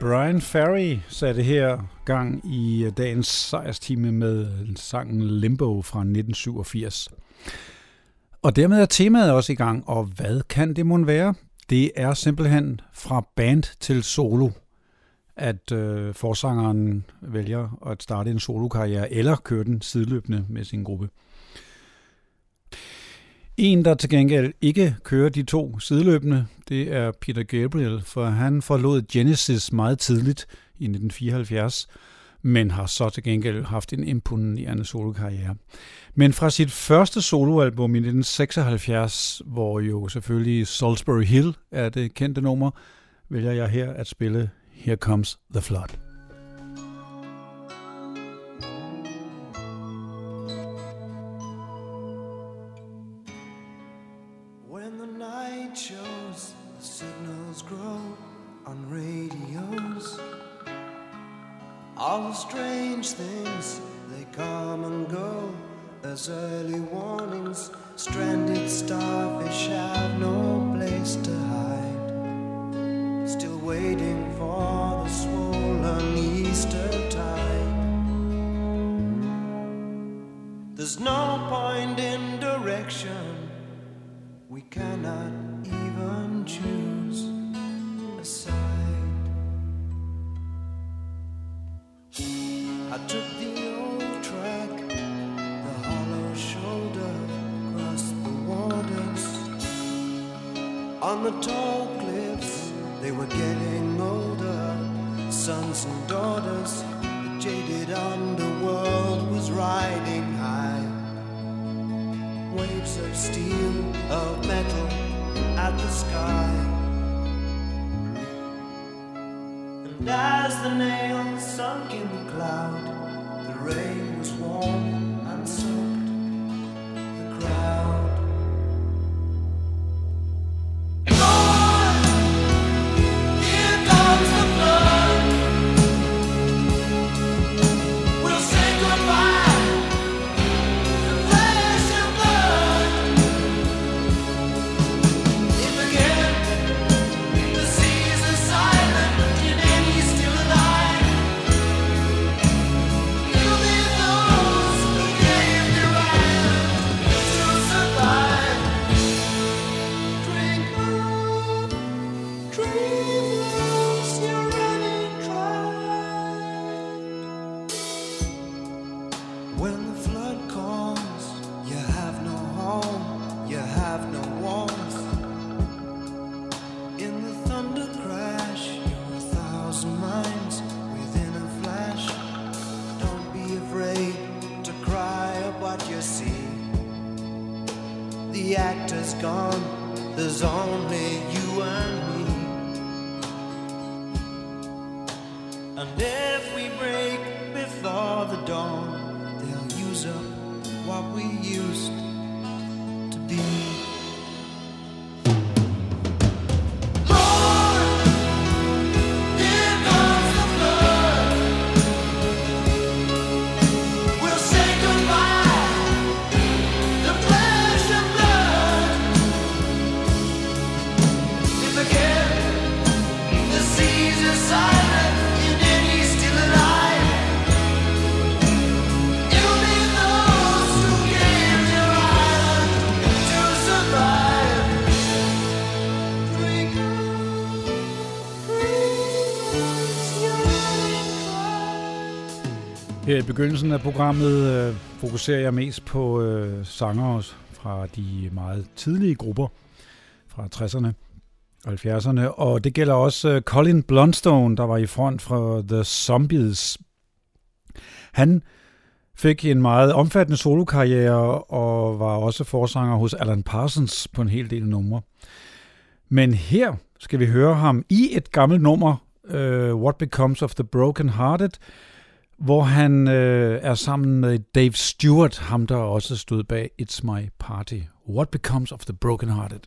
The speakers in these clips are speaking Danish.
Brian Ferry satte her gang i øh, dagens sejrstime med øh, sangen Limbo fra 1987. Og dermed er temaet også i gang, og hvad kan det mon være? Det er simpelthen fra band til solo, at øh, forsangeren vælger at starte en solokarriere, eller køre den sideløbende med sin gruppe. En, der til gengæld ikke kører de to sideløbende, det er Peter Gabriel, for han forlod Genesis meget tidligt i 1974, men har så til gengæld haft en imponerende solokarriere. Men fra sit første soloalbum i 1976, hvor jo selvfølgelig Salisbury Hill er det kendte nummer, vælger jeg her at spille Here Comes the Flood. All strange things, they come and go as early warnings. Stranded starfish have no place to hide. Still waiting for the swollen Easter tide. There's no point in direction, we cannot even choose On the tall cliffs, they were getting older, sons and daughters. The jaded underworld was riding high. Waves of steel, of metal at the sky. And as the nails sunk in the cloud, the rain was warm begyndelsen af programmet øh, fokuserer jeg mest på øh, sanger fra de meget tidlige grupper fra 60'erne og 70'erne, og det gælder også øh, Colin Blundstone, der var i front for The Zombies. Han fik en meget omfattende solokarriere og var også forsanger hos Alan Parsons på en hel del numre. Men her skal vi høre ham i et gammelt nummer, øh, What Becomes of the Broken Hearted, hvor han øh, er sammen med Dave Stewart, ham der også stod bag It's My Party. What Becomes of the Broken Hearted?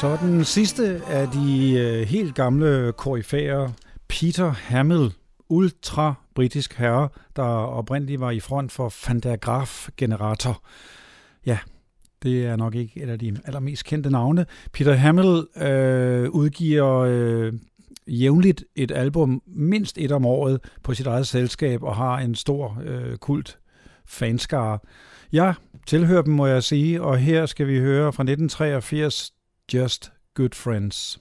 Så den sidste af de øh, helt gamle koryfærer, Peter Hamill, ultra-britisk herre, der oprindeligt var i front for Fantagraph Generator. Ja, det er nok ikke et af de allermest kendte navne. Peter Hamill øh, udgiver øh, jævnligt et album, mindst et om året, på sit eget selskab og har en stor øh, kult fanskare. Jeg tilhører dem, må jeg sige, og her skal vi høre fra 1983 just good friends.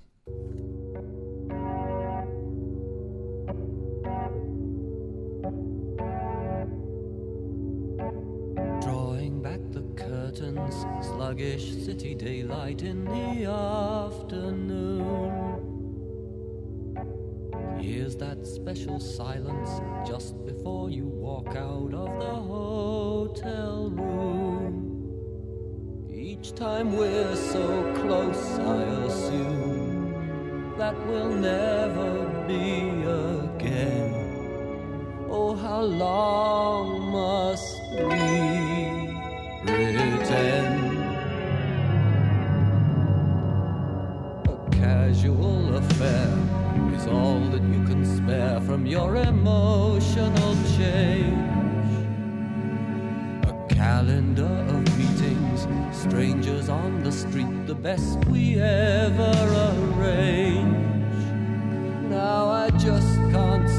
Drawing back the curtains, sluggish city daylight in the afternoon. Here's that special silence just before you walk out of the hotel room. Each time we're so close, I assume that we'll never be again. Oh, how long must we pretend? A casual affair is all that you can spare from your emotional change. A calendar of Strangers on the street, the best we ever arrange. Now I just can't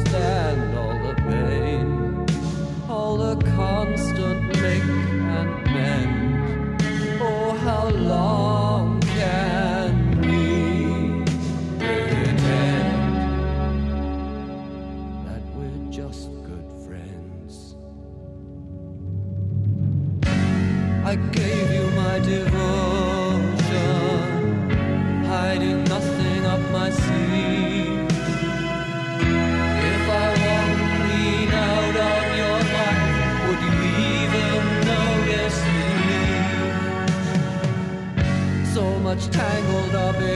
held up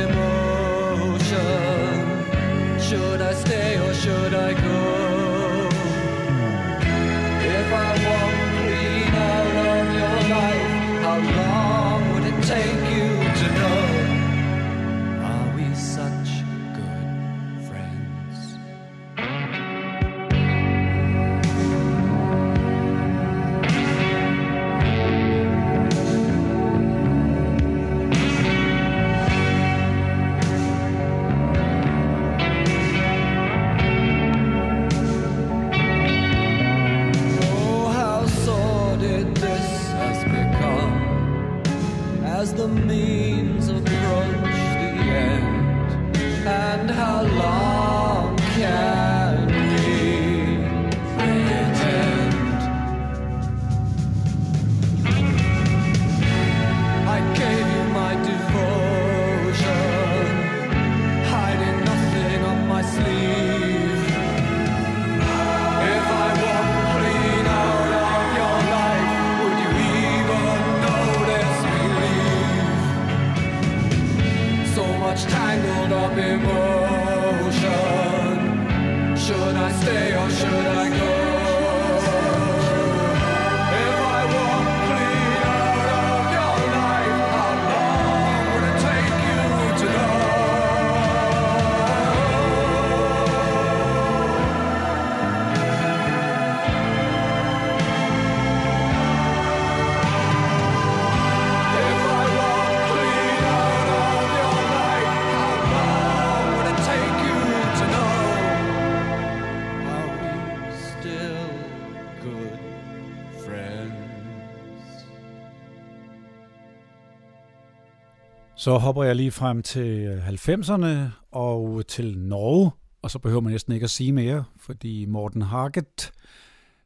Så hopper jeg lige frem til øh, 90'erne og til Norge, og så behøver man næsten ikke at sige mere, fordi Morten Harket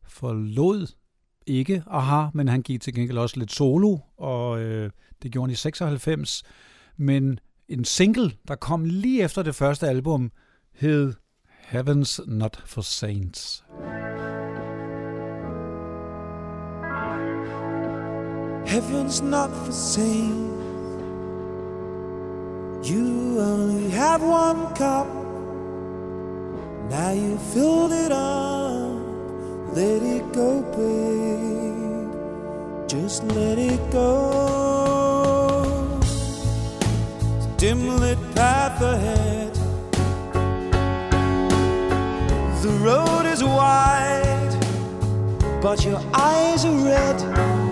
forlod ikke aha, men han gik til gengæld også lidt solo, og øh, det gjorde han i 96. Men en single, der kom lige efter det første album, hed Heavens Not For Saints. Heaven's not for saints You only have one cup, now you filled it up. Let it go, babe. Just let it go. Dim lit path ahead. The road is wide, but your eyes are red.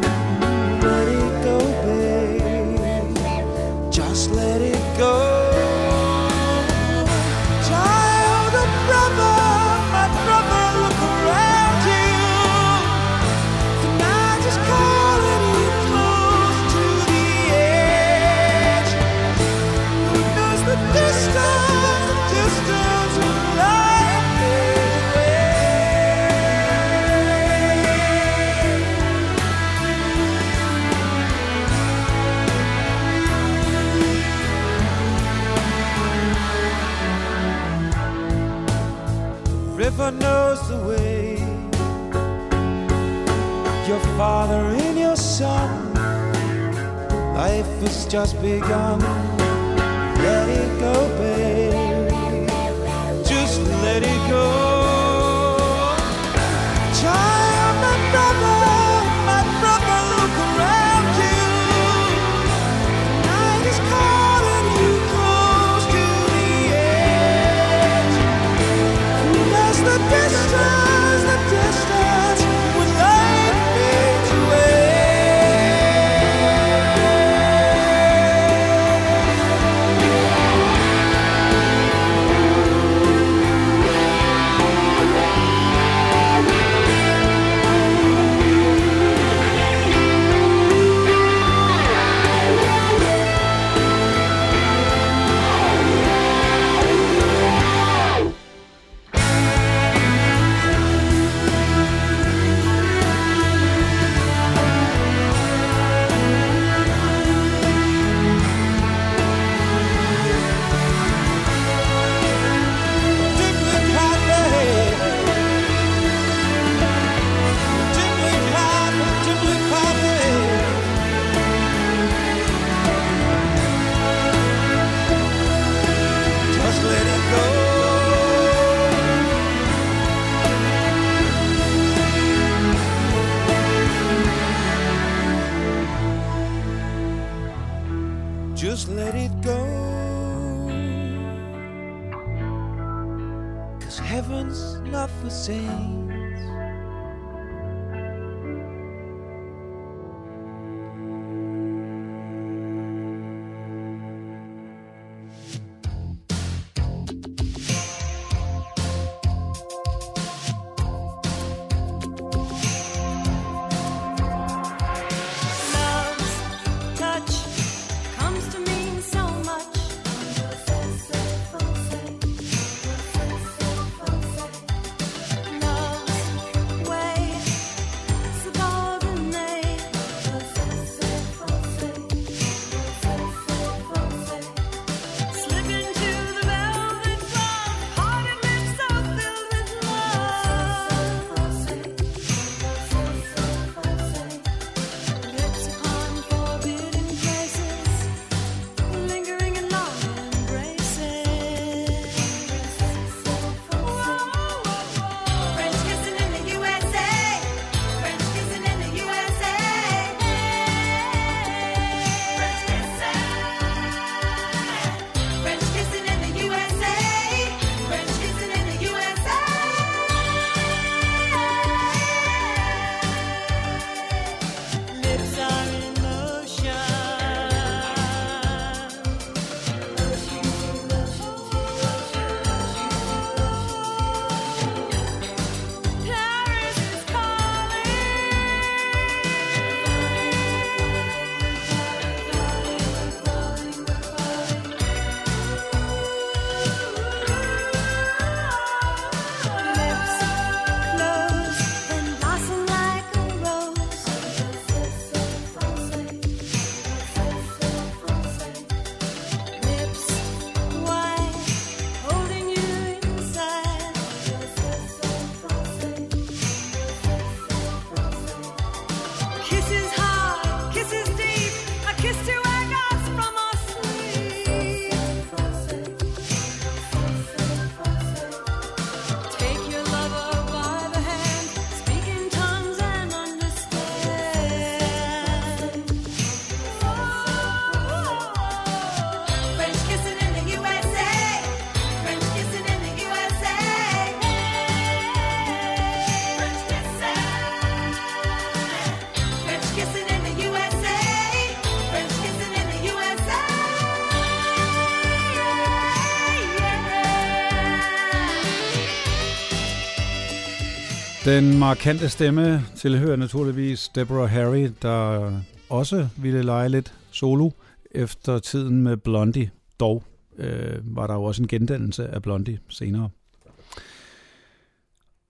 Den markante stemme tilhører naturligvis Deborah Harry, der også ville lege lidt solo efter tiden med Blondie. Dog øh, var der jo også en gendannelse af Blondie senere.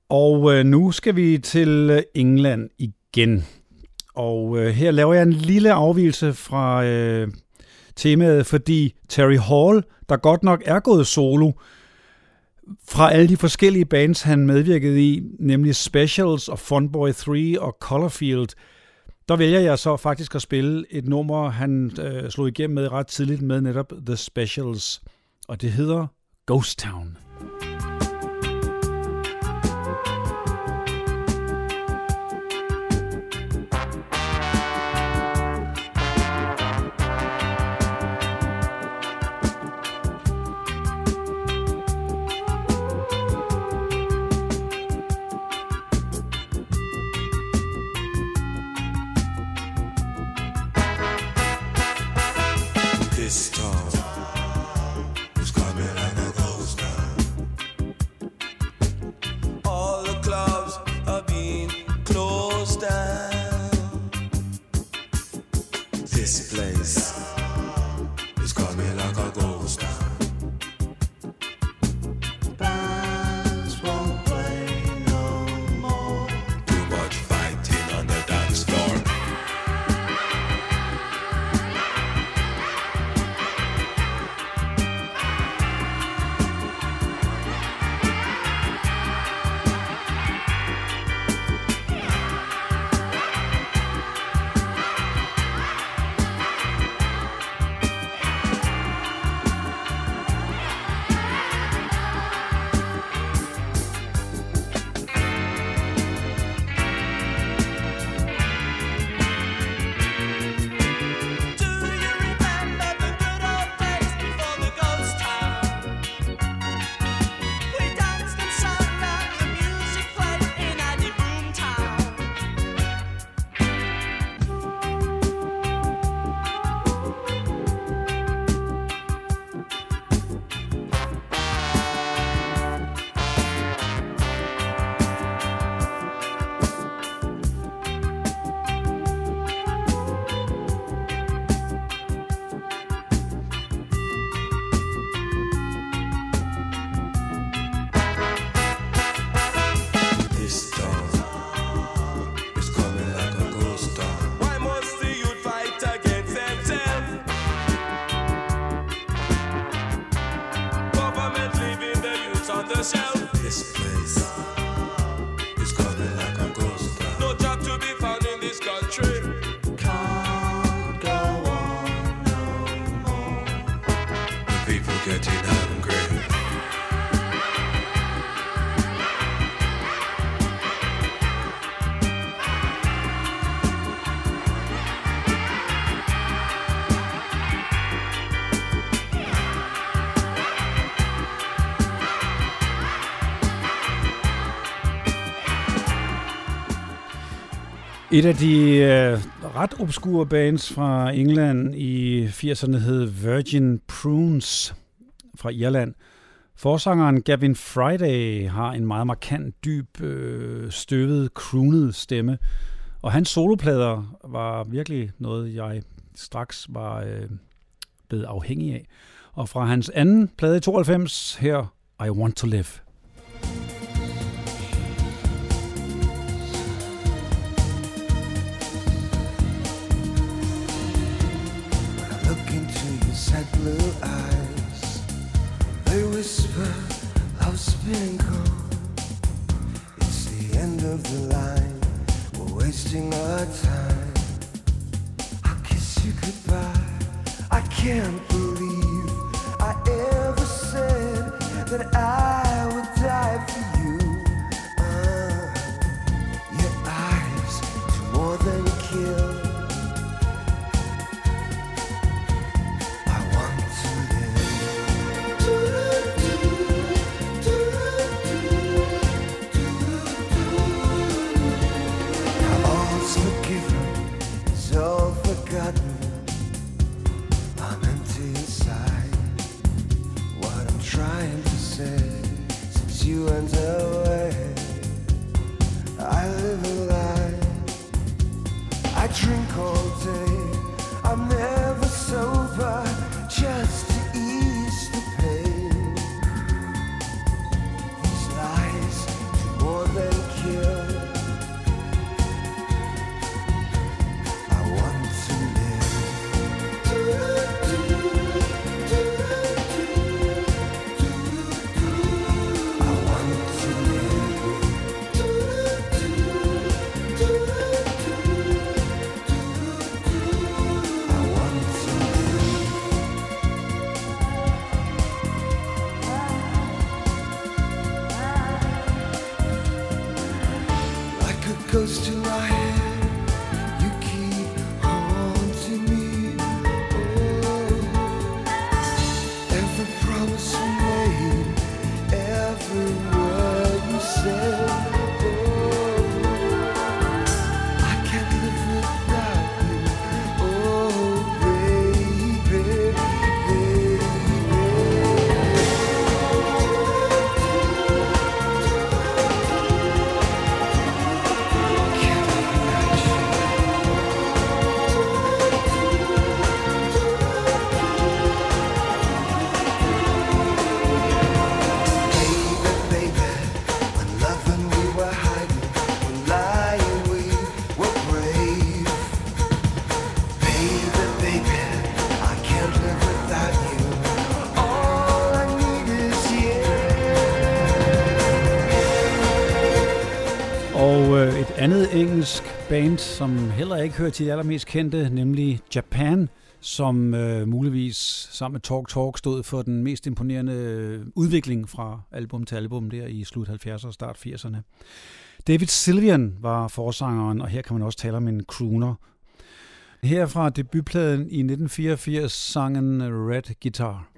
Og øh, nu skal vi til øh, England igen. Og øh, her laver jeg en lille afvielse fra øh, temaet, fordi Terry Hall, der godt nok er gået solo, fra alle de forskellige bands, han medvirkede i, nemlig Specials og Funboy 3 og Colorfield, der vælger jeg så faktisk at spille et nummer, han øh, slog igennem med ret tidligt med netop The Specials, og det hedder Ghost Town. Et af de øh, ret obskure bands fra England i 80'erne hed Virgin Prunes fra Irland. Forsangeren Gavin Friday har en meget markant, dyb, øh, støvet, croonet stemme. Og hans soloplader var virkelig noget, jeg straks var øh, blevet afhængig af. Og fra hans anden plade i 92 her, I Want To Live. Blue eyes. They whisper, love's been gone. It's the end of the line. We're wasting our time. I'll kiss you goodbye. I can't believe I ever said that I band, som heller ikke hører til de allermest kendte, nemlig Japan, som øh, muligvis sammen med Talk Talk stod for den mest imponerende øh, udvikling fra album til album der i slut 70'erne og start 80'erne. David Sylvian var forsangeren, og her kan man også tale om en crooner. Her fra debutpladen i 1984 sangen øh, Red Guitar.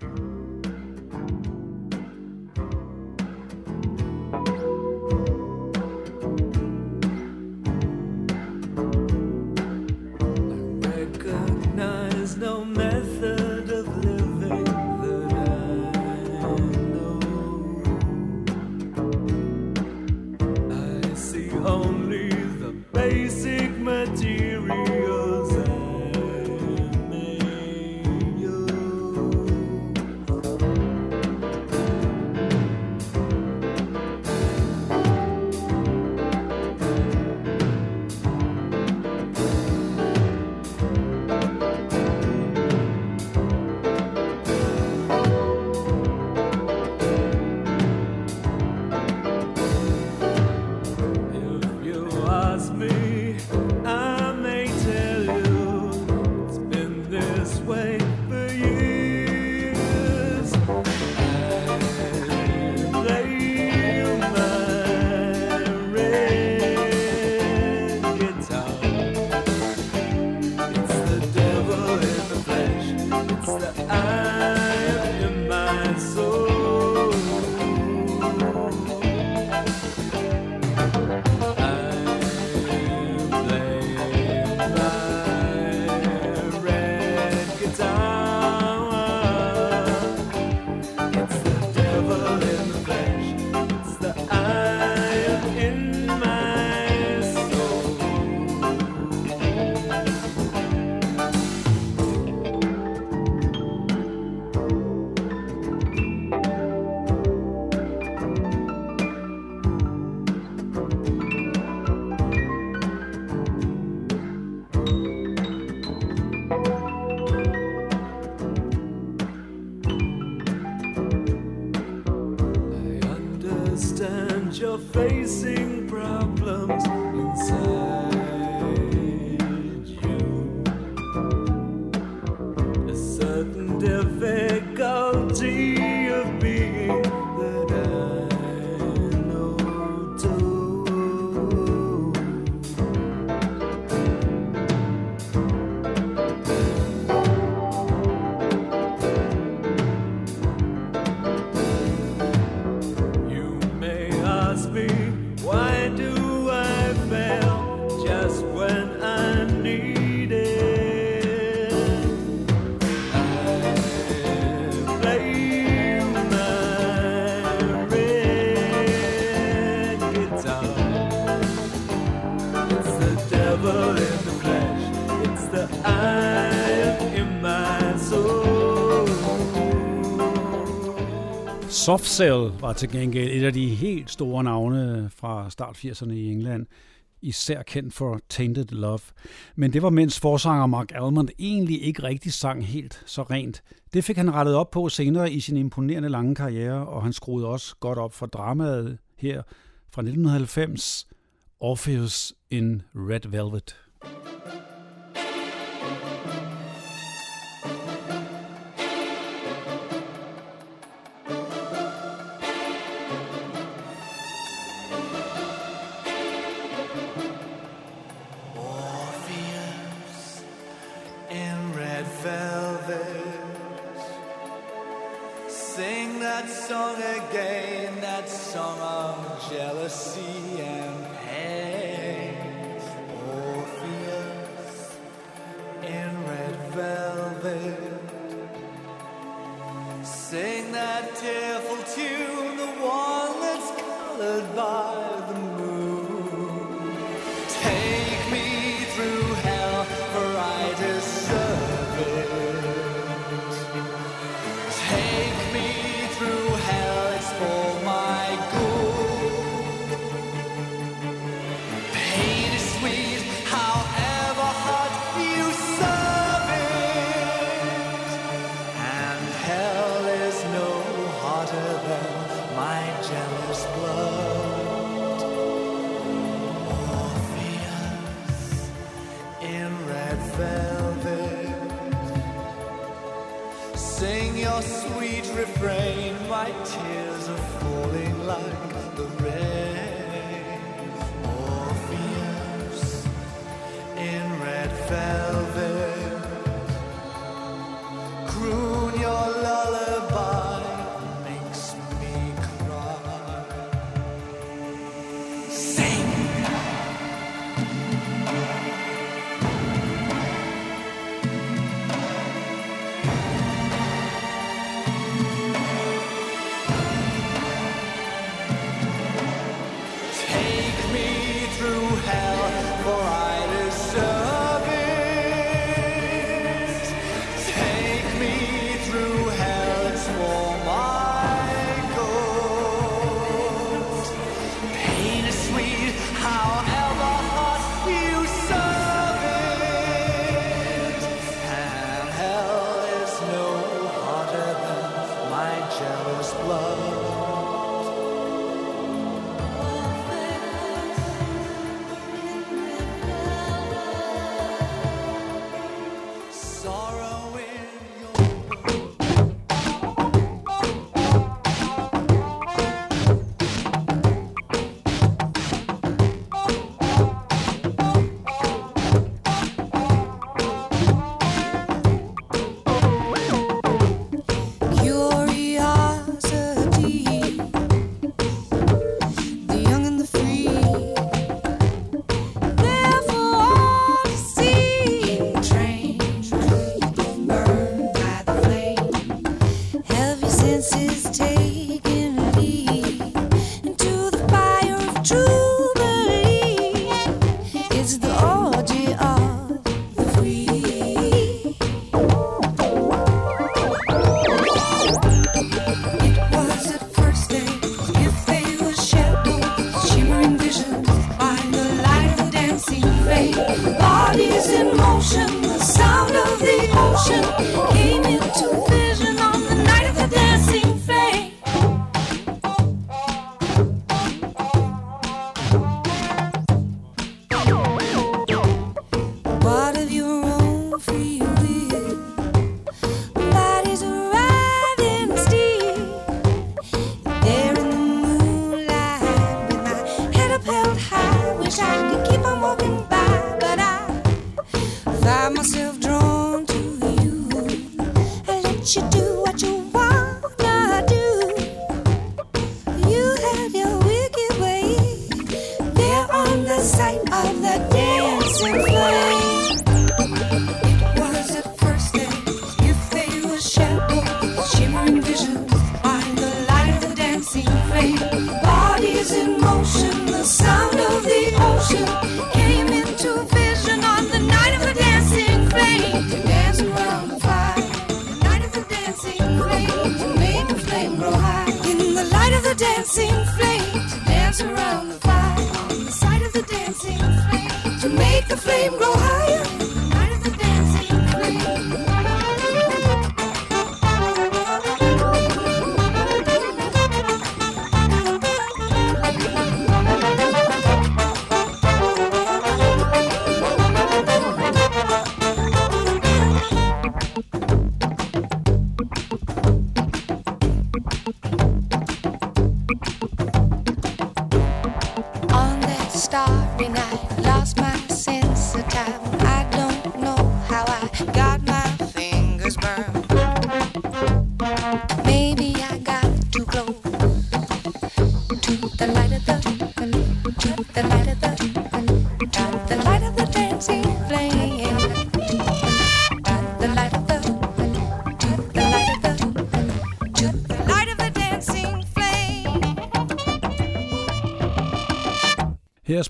Softcell var til gengæld et af de helt store navne fra start 80'erne i England, især kendt for Tainted Love. Men det var mens forsanger Mark Almond egentlig ikke rigtig sang helt så rent. Det fik han rettet op på senere i sin imponerende lange karriere, og han skruede også godt op for dramaet her fra 1990, Orpheus in Red Velvet. thank you song again, that song of jealousy and pain. Orpheus in red velvet. Sing that tearful tune, the one that's colored by. refrain my tears.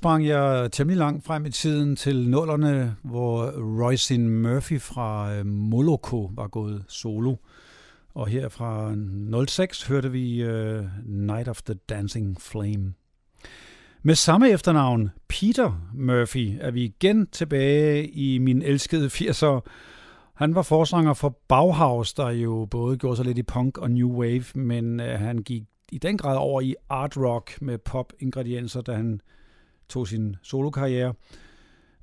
sprang jeg temmelig langt frem i tiden til nullerne, hvor Roisin Murphy fra øh, Moloko var gået solo. Og her fra 06 hørte vi uh, Night of the Dancing Flame. Med samme efternavn, Peter Murphy, er vi igen tilbage i min elskede 80'er. Han var forsanger for Bauhaus, der jo både gjorde sig lidt i punk og new wave, men uh, han gik i den grad over i art rock med pop-ingredienser, da han tog sin solokarriere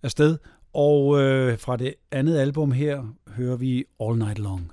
afsted. Og øh, fra det andet album her hører vi All Night Long.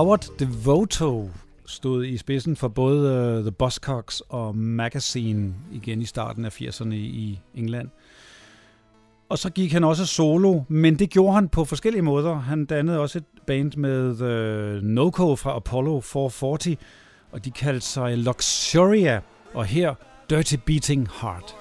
Howard Devoto stod i spidsen for både uh, The Buzzcocks og Magazine igen i starten af 80'erne i England. Og så gik han også solo, men det gjorde han på forskellige måder. Han dannede også et band med uh, Noco fra Apollo 440, og de kaldte sig Luxuria, og her Dirty Beating Heart.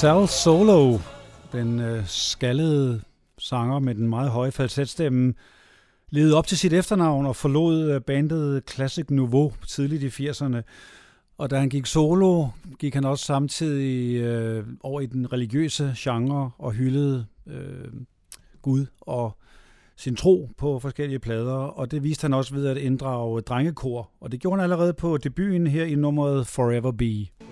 Sal Solo, den øh, skaldede sanger med den meget høje falsetstemme, levede op til sit efternavn og forlod øh, bandet Classic Nouveau tidligt i 80'erne. Og da han gik solo, gik han også samtidig øh, over i den religiøse genre og hyldede øh, Gud og sin tro på forskellige plader, og det viste han også ved at inddrage drengekor, og det gjorde han allerede på debuten her i nummeret Forever Be.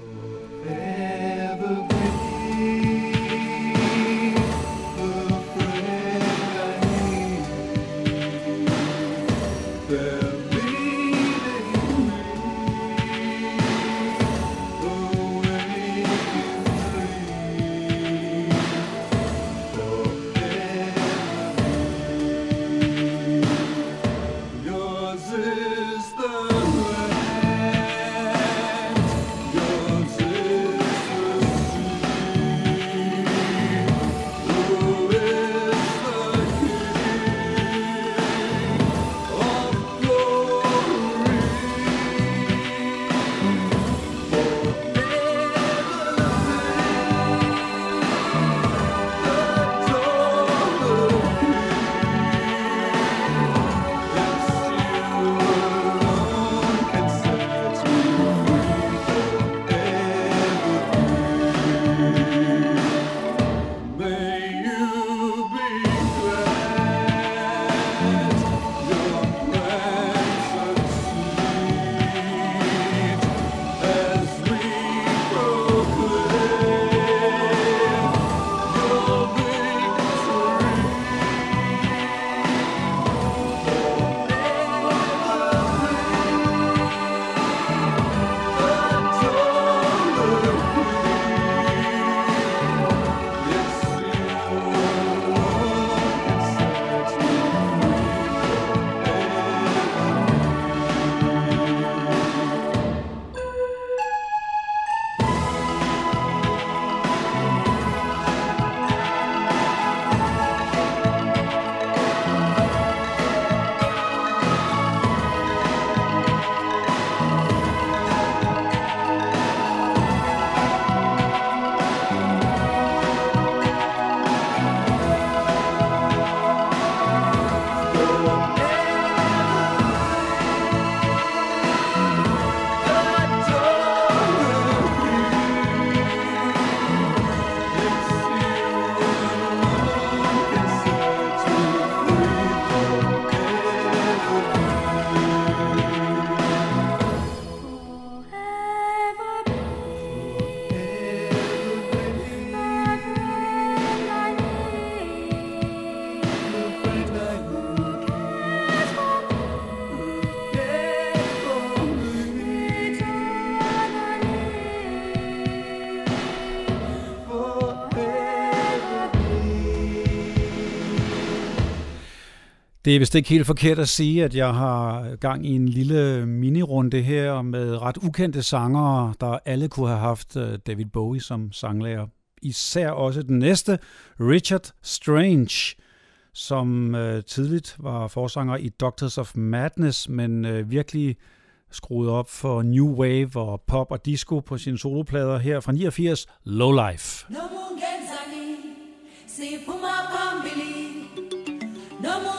Det er vist ikke helt forkert at sige, at jeg har gang i en lille minirunde her med ret ukendte sangere, der alle kunne have haft øh, David Bowie som sanglærer. Især også den næste, Richard Strange, som øh, tidligt var forsanger i Doctors of Madness, men øh, virkelig skruet op for New Wave og pop og disco på sine soloplader her fra 89, Low Life. no moon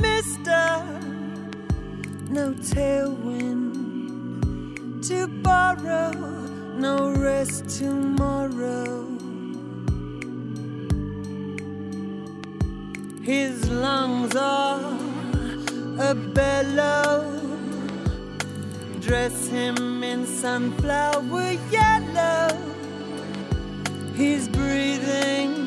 mister, no tailwind to borrow, no rest tomorrow. His lungs are a bellow. Dress him in sunflower yellow. He's breathing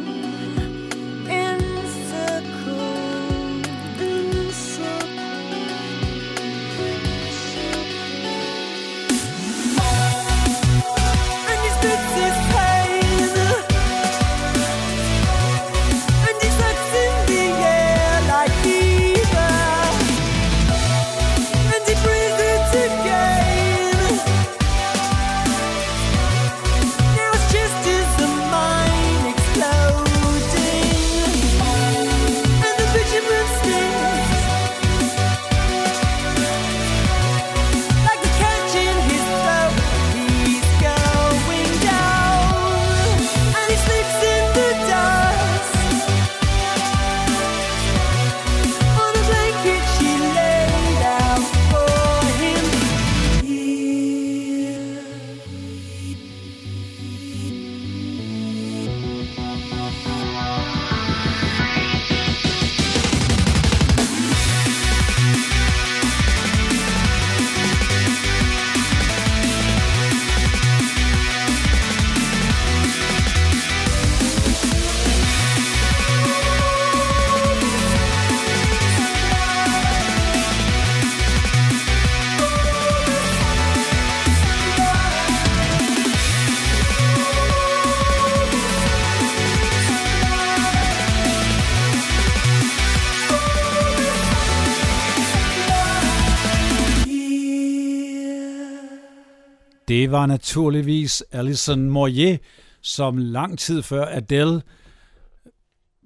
Det var naturligvis Alison Moyet, som lang tid før Adele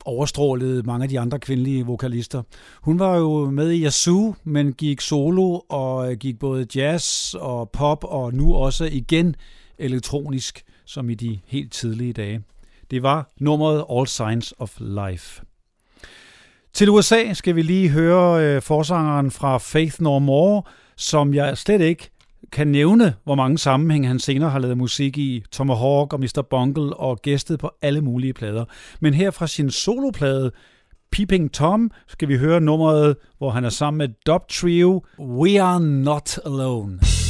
overstrålede mange af de andre kvindelige vokalister. Hun var jo med i Yazoo, men gik solo og øh, gik både jazz og pop og nu også igen elektronisk, som i de helt tidlige dage. Det var nummeret All Signs of Life. Til USA skal vi lige høre øh, forsangeren fra Faith No More, som jeg slet ikke kan nævne, hvor mange sammenhæng han senere har lavet musik i, Tomahawk og Mr. Bungle og gæstet på alle mulige plader. Men her fra sin soloplade, Peeping Tom, skal vi høre nummeret, hvor han er sammen med Dub Trio, We Are Not Alone.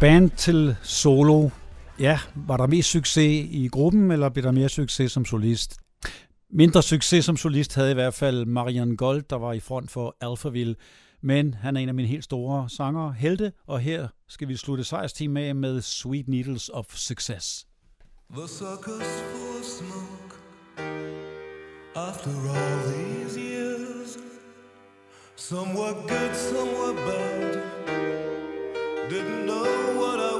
Band til solo. Ja, var der mest succes i gruppen, eller blev der mere succes som solist? Mindre succes som solist havde i hvert fald Marian Gold, der var i front for Alphaville. Men han er en af mine helt store sanger, Helte, og her skal vi slutte sejrsteam af med Sweet Needles of Success. The suckers for smoke After all these years Some were good, some were bad Didn't know what I